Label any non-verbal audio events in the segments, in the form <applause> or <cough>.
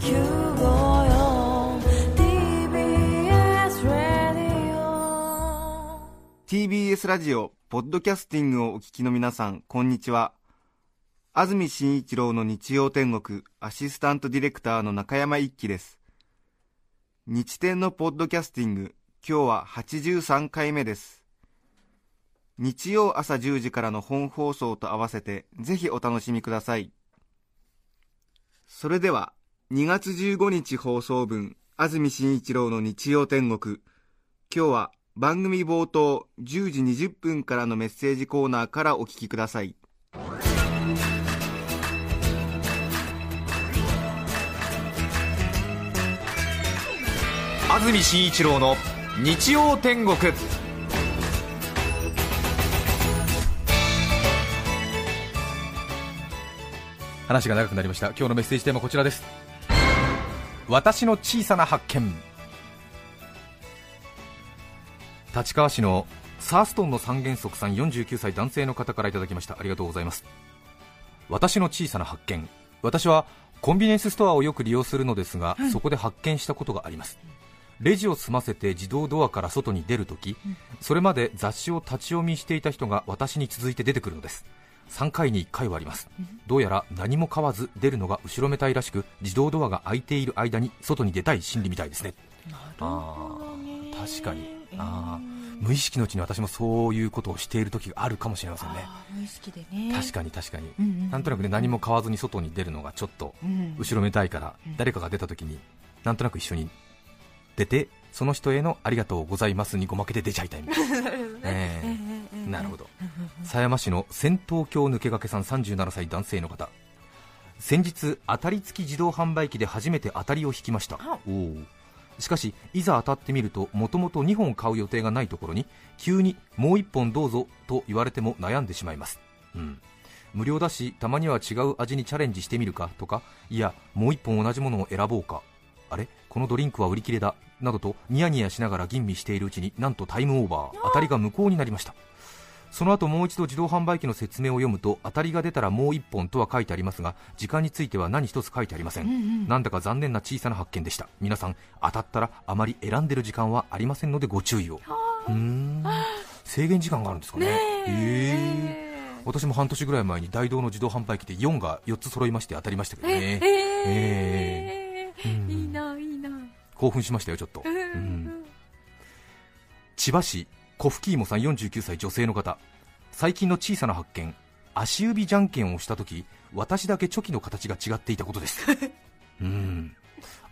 954 TBS ラディオ TBS ラジオポッドキャスティングをお聞きの皆さんこんにちは。安住紳一郎の日曜天国アシスタントディレクターの中山一輝です。日天のポッドキャスティング今日は83回目です。日曜朝10時からの本放送と合わせてぜひお楽しみください。それでは2月15日放送分安住紳一郎の日曜天国。今日は番組冒頭10時20分からのメッセージコーナーからお聞きください。安住紳一郎の日曜天国。話が長くなりました。今日のメッセージテーマはこちらです。私の小さな発見。立川市のサーストンの三原則さん49歳男性の方からいただきました。ありがとうございます。私の小さな発見。私はコンビニエンスストアをよく利用するのですが、そこで発見したことがあります。レジを済ませて自動ドアから外に出るとき、それまで雑誌を立ち読みしていた人が私に続いて出てくるのです3回に1回はあります。どうやら何も買わず出るのが後ろめたいらしく自動ドアが開いている間に外に出たい心理みたいですね。あー確かに。あー無意識のうちに私もそういうことをしている時があるかもしれませんね。無意識でね。確かに確かに、うんうんなんとなくね何も買わずに外に出るのがちょっとうん後ろめたいから、誰かが出た時になんとなく一緒に出てその人へのありがとうございますにごまけて出ちゃいたいみたいな <laughs> ええ。なるほど。狭山市の仙東京抜け駆けさん37歳男性の方。先日当たり付き自動販売機で初めて当たりを引きました。おおしかしいざ当たってみるともともと2本買う予定がないところに急にもう1本どうぞと言われても悩んでしまいます、うん、無料だしたまには違う味にチャレンジしてみるかとかいやもう1本同じものを選ぼうか。あれ？このドリンクは売り切れだなどとニヤニヤしながら吟味しているうちになんとタイムオーバー当たりが無効になりました。その後もう一度自動販売機の説明を読むと当たりが出たらもう1本とは書いてありますが時間については何一つ書いてありません、なんだか残念な小さな発見でした皆さん当たったらあまり選んでる時間はありませんのでご注意を。うーん。制限時間があるんですかね。へえ。私も半年ぐらい前に大道の自動販売機で4が4つ揃いまして当たりましたけどね。ええうん。いいないいな興奮しましたよちょっと、うん。千葉市コフキーモさん49歳女性の方。最近の小さな発見。足指じゃんけんをした時私だけチョキの形が違っていたことです。<laughs> うん。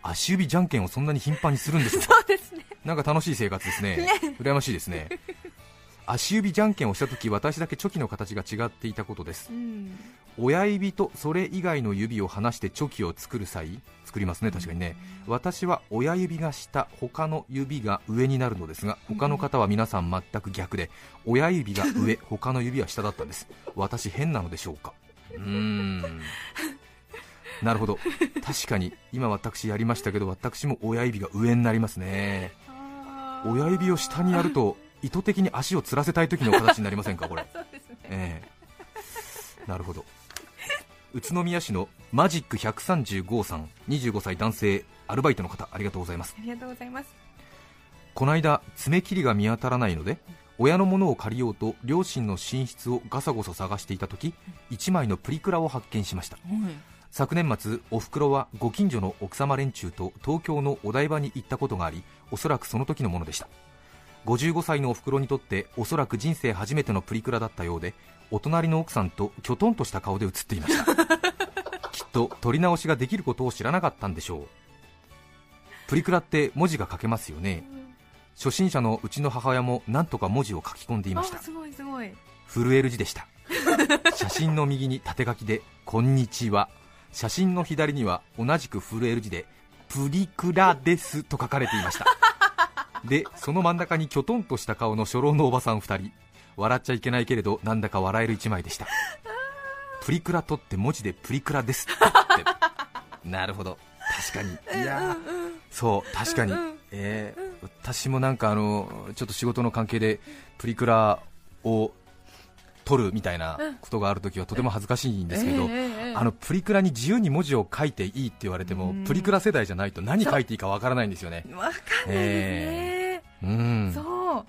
足指じゃんけんをそんなに頻繁にするんでしょうか？そうですね。なんか楽しい生活ですね。羨ましいですね足指じゃんけんをした時私だけチョキの形が違っていたことです。うん。親指とそれ以外の指を離してチョキを作る際作りますね確かにね。私は親指が下他の指が上になるのですが他の方は皆さん全く逆で親指が上 <laughs> 他の指は下だったんです。私変なのでしょうか？うーん。なるほど。確かに今私やりましたけど私も親指が上になりますね。親指を下にやると意図的に足をつらせたい時の形になりませんかこれ。<laughs> そうですね。ええ。なるほど。宇都宮市のマジック135さん25歳男性アルバイトの方ありがとうございます。ありがとうございます。この間爪切りが見当たらないので親のものを借りようと両親の寝室をガサゴソ探していた時1枚のプリクラを発見しました。昨年末おふくろはご近所の奥様連中と東京のお台場に行ったことがありおそらくその時のものでした55歳のおふくろにとっておそらく人生初めてのプリクラだったようでお隣の奥さんときょとんとした顔で写っていました。<laughs> きっと撮り直しができることを知らなかったんでしょう。プリクラって文字が書けますよね。初心者のうちの母親も何とか文字を書き込んでいました。あすごいすごい。震える字でした。写真の右に縦書きで「こんにちは」写真の左には同じく震える字で「プリクラです」と書かれていましたでその真ん中にきょとんとした顔の初老のおばさん2人。笑っちゃいけないけれどなんだか笑える1枚でした。<laughs> プリクラ撮って文字でプリクラですって。なるほど。確かに。いやー。そう確かに、えー私もなんかあのちょっと仕事の関係でプリクラを取るみたいなことがあるときはとても恥ずかしいんですけど、ええええあのプリクラに自由に文字を書いていいって言われても、うん。プリクラ世代じゃないと何書いていいかわからないんですよね。わかんないですね、うん、そう。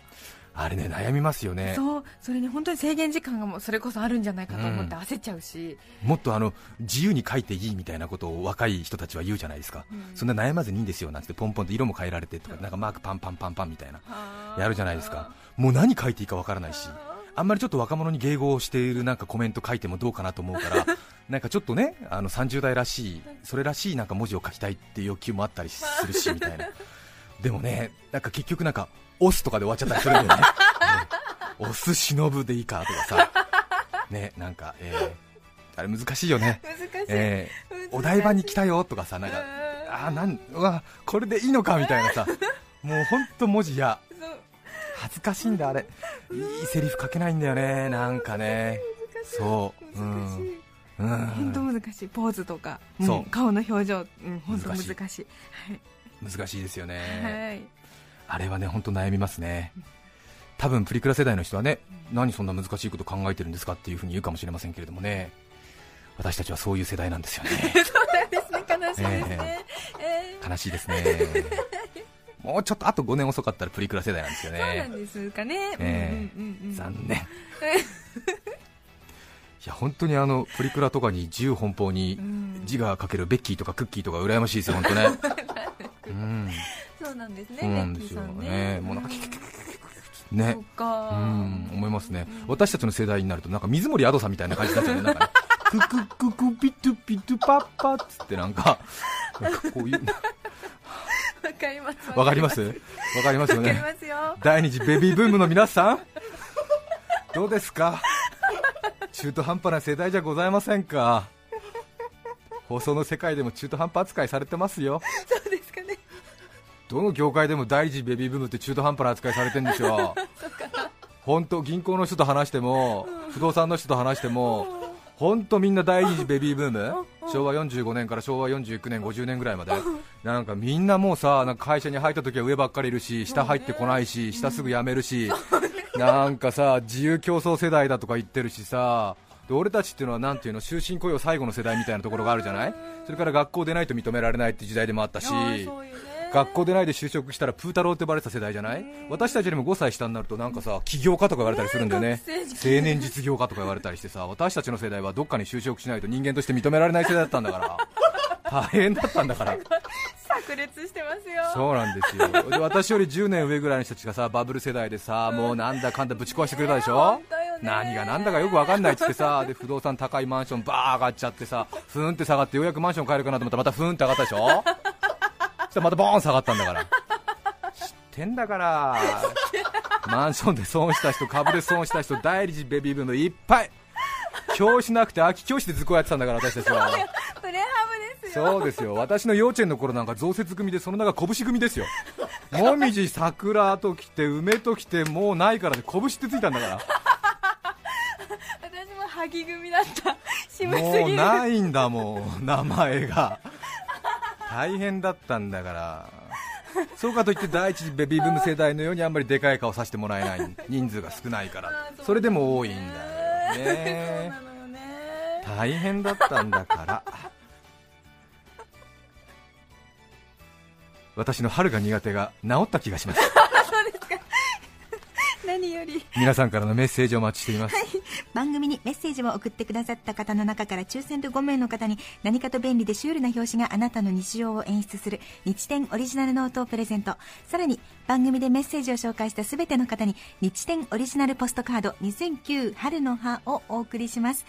あれね悩みますよね。そう。それに本当に制限時間がもうそれこそあるんじゃないかと思ってうん。焦っちゃうし、もっとあの自由に書いていいみたいなことを若い人たちは言うじゃないですか、うん。そんな悩まずにいいんですよなんてポンポンと色も変えられてとかなんかマークパンパンパンパンみたいな。やるじゃないですか。もう何書いていいかわからないしあんまりちょっと若者に迎合しているなんかコメント書いてもどうかなと思うから <laughs> なんかちょっとねあの30代らしいそれらしいなんか文字を書きたいっていう欲求もあったりするしみたいな。<laughs> でもねなんか結局なんか押すとかで終わっちゃったりするんだよね。<laughs> ね。押す忍ぶでいいかとかさ。ねなんか、えーあれ難しいよね。えーお台場に来たよとかさ、なんか、うん。あーなんうわこれでいいのかみたいなさ、もう本当文字や恥ずかしいんだあれ、いいセリフ書けないんだよね、なんかね、そう、う難しい、ん、うん。本当難しい。ポーズとか、そう。ん。顔の表情、うん、本当難難しい。難しいですよはい、ね、はい、あれはね本当悩みますね。多分プリクラ世代の人はね、何そんな難しいこと考えてるんですかっていうふうに言うかもしれませんけれどもね、私たちはそういう世代なんですよね。<laughs> そうなんですね。悲しいですね、えー悲しいですね。もうちょっとあと5年遅かったらプリクラ世代なんですよそうなねん。ですかね、えうんうんうんうん残念 <laughs> いや本当にあのプリクラとかに自由奔放にうん字が書けるベッキーとかクッキーとか羨ましいですよ、本当ね。<laughs> うん、そうなんですね、そうなんですよね。もうなんかねうん、思いますねうん。私たちの世代になるとなんか水森アドさんみたいな感じになっちゃうね。なんかね、ククククピトゥピトゥパッパっつってなんか、なんかこういう、わかります。わかります？わかりますよね。第二次ベビーブームの皆さん？どうですか？中途半端な世代じゃございませんか？放送の世界でも中途半端扱いされてますよ。そうですかね。どの業界でも第二次ベビーブームって中途半端な扱いされてるんですよ本当銀行の人と話しても不動産の人と話しても本当みんな第二次ベビーブーム？昭和45年から昭和49年50年ぐらいまでなんかみんなもうさなんか会社に入った時は上ばっかりいるし下入ってこないし下すぐ辞めるしなんかさ自由競争世代だとか言ってるしさで俺たちっていうのはなんていうの終身雇用最後の世代みたいなところがあるじゃない？それから学校でないと認められないって時代でもあったし学校でないで就職したらプータローって呼ばれてた世代じゃない？私たちよりも5歳下になるとなんかさ起業家とか言われたりするんだよね。青年実業家とか言われたりしてさ私たちの世代はどっかに就職しないと人間として認められない世代だったんだから大変だったんだから。炸裂してますよ。そうなんですよ。で私より10年上ぐらいの人たちがさバブル世代でさもうなんだかんだぶち壊してくれたでしょ？本当よね。何がなんだかよくわかんないっつってさで不動産高いマンションバー上がっちゃってさふーんって下がってようやくマンション買えるかなと思ったらまたふーんって上がったでしょ？そしたらまたボーン下がったんだから。知ってんだから。マンションで損した人株で損した人第二次ベビーブームいっぱい。教師なくて空き教師で図工やってたんだから私たちはそうですよ。私の幼稚園の頃なんか増設組でその名が拳組ですよ。もみじ桜ときて梅ときてもうないからね拳ってついたんだから。私も萩組だった。渋すぎる。もうないんだもん。名前が。大変だったんだから。そうかといって第一次ベビーブーム世代のようにあんまりでかい顔させてもらえない。人数が少ないから。それでも多いんだよそうねなのよね。大変だったんだから私の春が苦手が治った気がします。<laughs> 何より。皆さんからのメッセージをお待ちしています。番組にメッセージを送ってくださった方の中から抽選で5名の方に何かと便利でシュールな表紙があなたの日常を演出する日展オリジナルノートをプレゼント。さらに番組でメッセージを紹介した全ての方に日展オリジナルポストカード2009春の葉をお送りします。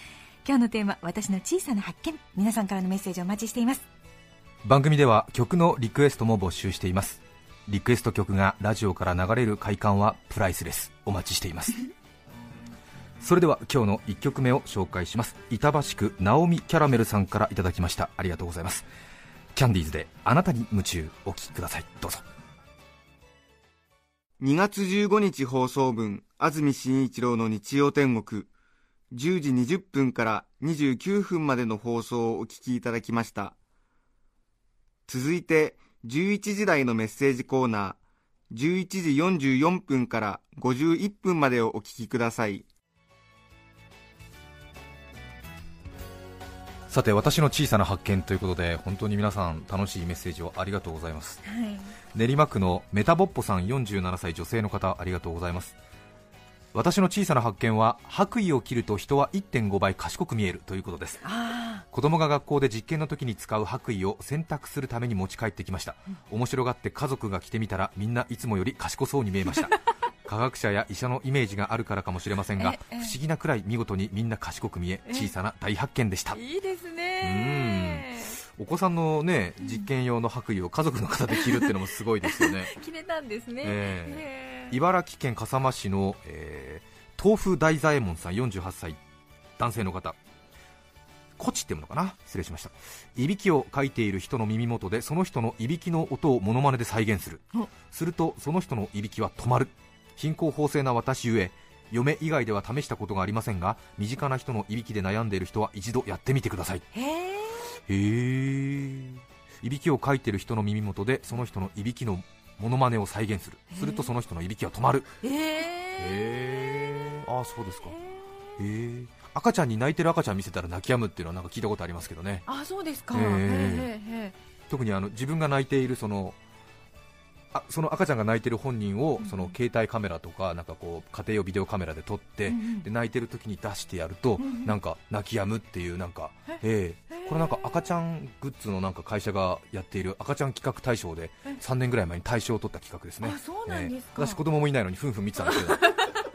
今日のテーマ私の小さな発見。皆さんからのメッセージをお待ちしています番組では曲のリクエストも募集しています。リクエスト曲がラジオから流れる快感はプライスレス。お待ちしています。それでは今日の1曲目を紹介します。板橋区ナオミキャラメルさんからいただきました。ありがとうございます。キャンディーズであなたに夢中お聴きください。どうぞ。2月15日放送分、安住紳一郎の日曜天国、10時20分から29分までの放送をお聞きいただきました。続いて、11時台のメッセージコーナー、11時44分から51分までをお聞きください。さて私の小さな発見ということで本当に皆さん楽しいメッセージをありがとうございます、はい、練馬区のメタボッポさん47歳女性の方ありがとうございます。私の小さな発見は白衣を着ると人は1.5倍賢く見えるということです。あ子供が学校で実験の時に使う白衣を洗濯するために持ち帰ってきました、面白がって家族が着てみたらみんないつもより賢そうに見えました。<laughs> 科学者や医者のイメージがあるからかもしれませんがええ不思議なくらい見事にみんな賢く見え小さな大発見でした。あいいですね。お子さんのね実験用の白衣を家族の方で着るっていうのもすごいですよね。<laughs> 着れたんですね。えへー茨城県笠間市の、えー豆腐大左衛門さん48歳男性の方。コチっていうのかな？失礼しました。いびきをかいている人の耳元でその人のいびきの音をモノマネで再現する。お。するとその人のいびきは止まる。貧困法制な私ゆえ嫁以外では試したことがありませんが身近な人のいびきで悩んでいる人は一度やってみてください。へえへえいびきをかいている人の耳元でその人のいびきのモノマネを再現する。するとその人のいびきは止まる。へえへえああそうですか。へえ赤ちゃんに泣いてる赤ちゃん見せたら泣き止むっていうのはなんか聞いたことありますけどね。あそうですか。へーへーへー。へ特にあの自分が泣いているそのあその赤ちゃんが泣いてる本人をその携帯カメラとかなんかこう家庭用ビデオカメラで撮って、で泣いてる時に出してやると、なんか泣き止むっていうなんか、えええ。これなんか赤ちゃんグッズのなんか会社がやっている赤ちゃん企画大賞で3年ぐらい前に大賞を取った企画ですね私子供もいないのにふんふん見てたんですけど。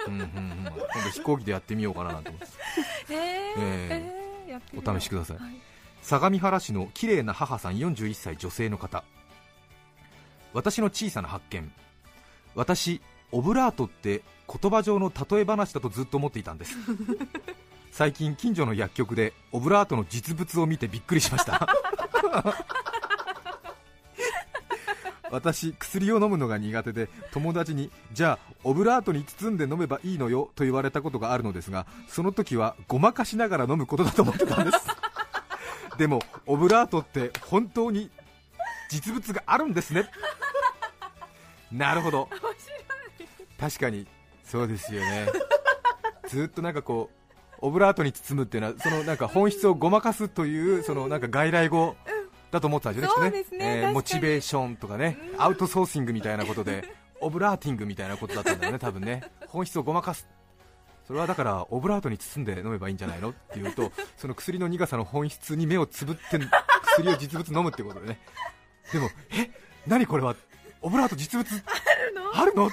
うんうんうん。今度飛行機でやってみようかななんて思ってえへー。やってみよう。お試しください。はい。相模原市の綺麗な母さん41歳女性の方私の小さな発見。私オブラートって言葉上の例え話だとずっと思っていたんです。最近近所の薬局でオブラートの実物を見てびっくりしました。私薬を飲むのが苦手で友達にじゃあオブラートに包んで飲めばいいのよと言われたことがあるのですがその時はごまかしながら飲むことだと思ってたんです。でもオブラートって本当に実物があるんですね。なるほど。確かに。そうですよね。ずっとなんかこうオブラートに包むっていうのはそのなんか本質をごまかすというそのなんか外来語だと思ってたんですよねすね確かに。モチベーションとかね。アウトソーシングみたいなことでオブラーティングみたいなことだったんだよね多分ね。本質をごまかす。それはだからオブラートに包んで飲めばいいんじゃないのっていうとその薬の苦さの本質に目をつぶって薬を実物飲むってことでね。でもえ？何これは？オブラート実物。あるの？っ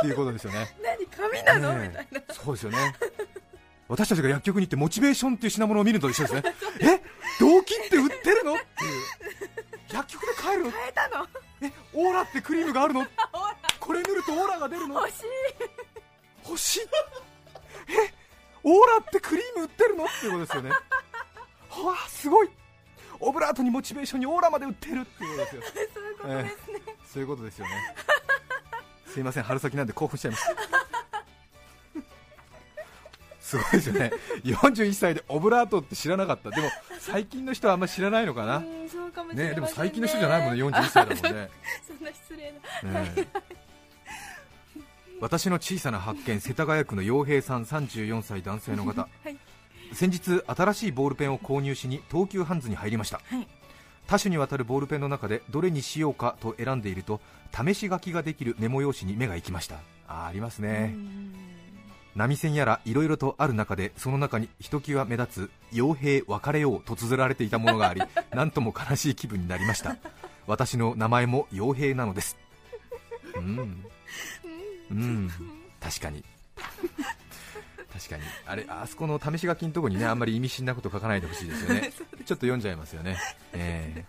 ていうことですよね。何紙なの？ねみたいな。えそうですよね。私たちが薬局に行ってモチベーションっていう品物を見るのと一緒ですね。え？動機って売ってるの？っていう。薬局で買えるの？変えたの？え？オーラってクリームがあるの？これ塗るとオーラが出るの？欲しい。欲しい。え？オーラってクリーム売ってるの？っていうことですよね。<laughs> はあすごい。オブラートにモチベーションにオーラまで売ってるっていうことですよ <laughs> いうことですね、ええそういうことですよね。すいません春先なんで興奮しちゃいました。<laughs> すごいですよね。41歳でオブラートって知らなかった。でも最近の人はあんまり知らないのかな。<laughs> うんそうかもしれませんね。でも最近の人じゃないもんね41歳だもんね。<laughs> そんな失礼な。ええ。私の小さな発見世田谷区の洋平さん34歳男性の方、はい。先日新しいボールペンを購入しに東急ハンズに入りました、はい多種にわたるボールペンの中でどれにしようかと選んでいると試し書きができるメモ用紙に目が行きました。あーありますね、波線やらいろいろとある中でその中にひときわ目立つ「傭兵別れよう」と綴られていたものがあり <laughs> なんとも悲しい気分になりました。私の名前も傭兵なのです。うん。<laughs> うん。確かに確かに。あれあそこの試し書きのところにねあんまり意味深なこと書かないでほしいですよね。<laughs> ちょっと読んじゃいますよね、<laughs> ええ。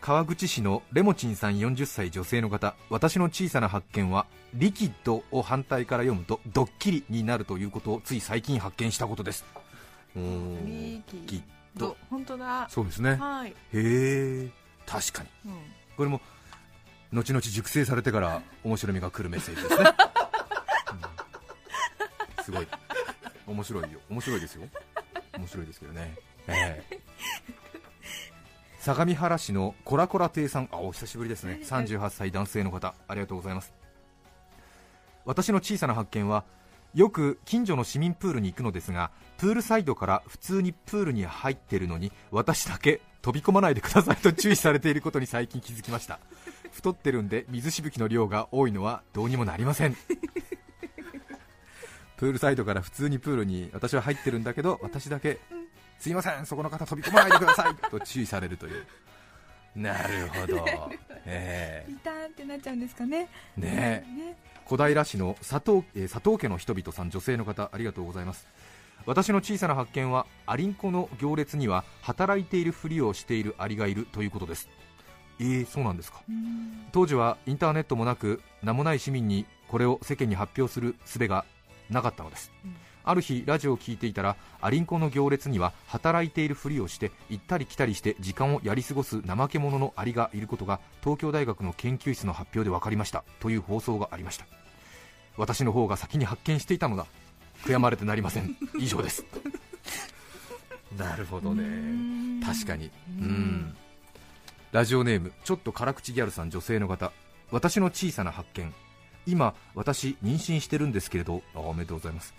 川口市のレモチンさん40歳女性の方。私の小さな発見はリキッドを反対から読むとドッキリになるということをつい最近発見したことです。リキキッド。ど本当だ。そうですね。はい、へえ。確かに。うん。これも後々熟成されてから面白みが来るメッセージですね、うんすごい。面白いよ。面白いですよ。面白いですけどね、ええ。相模原市のコラコラ亭さん。あお久しぶりですね。38歳男性の方。ありがとうございます。私の小さな発見はよく近所の市民プールに行くのですがプールサイドから普通にプールに入ってるのに私だけ飛び込まないでくださいと注意されていることに最近気づきました。太ってるんで水しぶきの量が多いのはどうにもなりません。プールサイドから普通にプールに私は入ってるんだけど私だけすいませんそこの方飛び込まないでください <laughs> と注意されるという。なるほど、<laughs> えリターンってなっちゃうんですかね。えね。えね。小平市の佐藤,、えー佐藤家の人々さん女性の方ありがとうございます。私の小さな発見はアリンコの行列には働いているふりをしているアリがいるということです。えー、そうなんですか。当時はインターネットもなく名もない市民にこれを世間に発表する術がなかったのです、ある日ラジオを聞いていたらアリンコの行列には働いているふりをして行ったり来たりして時間をやり過ごす怠け者のアリがいることが東京大学の研究室の発表で分かりました。という放送がありました。私の方が先に発見していたのだ。悔やまれてなりません。<laughs> 以上です。なるほどね。確かに。うん。ラジオネームちょっと辛口ギャルさん女性の方。私の小さな発見今私妊娠してるんですけれどあおめでとうございます、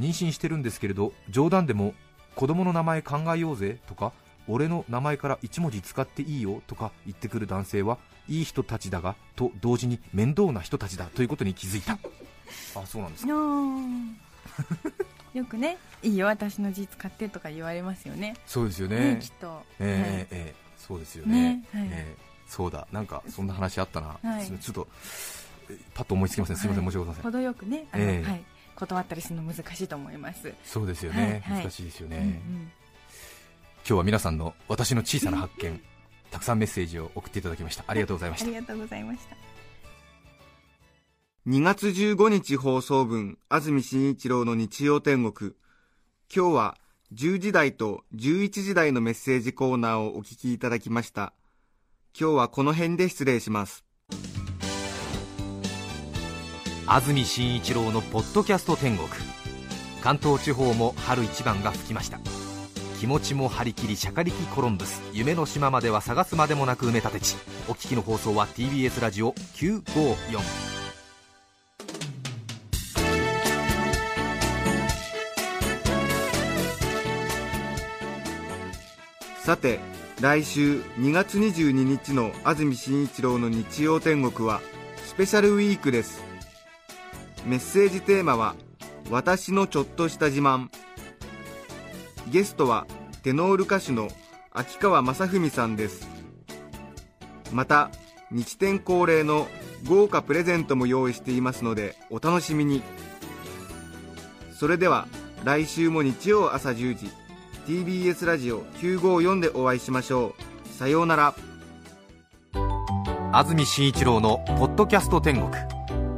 妊娠してるんですけれど冗談でも子供の名前考えようぜとか俺の名前から1文字使っていいよとか言ってくる男性はいい人たちだがと同時に面倒な人たちだということに気づいた。<laughs> あそうなんですか。よくねいいよ私の字使ってとか言われますよね。そうですよね。ねきっと。ええええそうですよね。ねはい。ええそうだ。なんかそんな話あったな、はい。ちょっとえパッと思いつきません。すみません、はい。申し訳ございません。程よくねええ。はい、断ったりするの難しいと思います、そうですよね、はい。はい難しいですよね、うんうん。今日は皆さんの私の小さな発見 <laughs> たくさんメッセージを送っていただきました。ありがとうございました。ありがとうございました。2月15日放送分安住紳一郎の日曜天国。今日は10時台と11時台のメッセージコーナーをお聞きいただきました。今日はこの辺で失礼します安住紳一郎のポッドキャスト天国。関東地方も春一番が吹きました。気持ちも張り切りシャカリキコロンブス。夢の島までは探すまでもなく埋め立て地。お聞きの放送は TBS ラジオ954さて来週2月22日の安住紳一郎の日曜天国はスペシャルウィークです。メッセージテーマは「私のちょっとした自慢」ゲストはテノール歌手の秋川雅史さんです。また日天恒例の豪華プレゼントも用意していますのでお楽しみに。それでは来週も日曜朝10時 TBS ラジオ954でお会いしましょう。さようなら。安住紳一郎の「ポッドキャスト天国」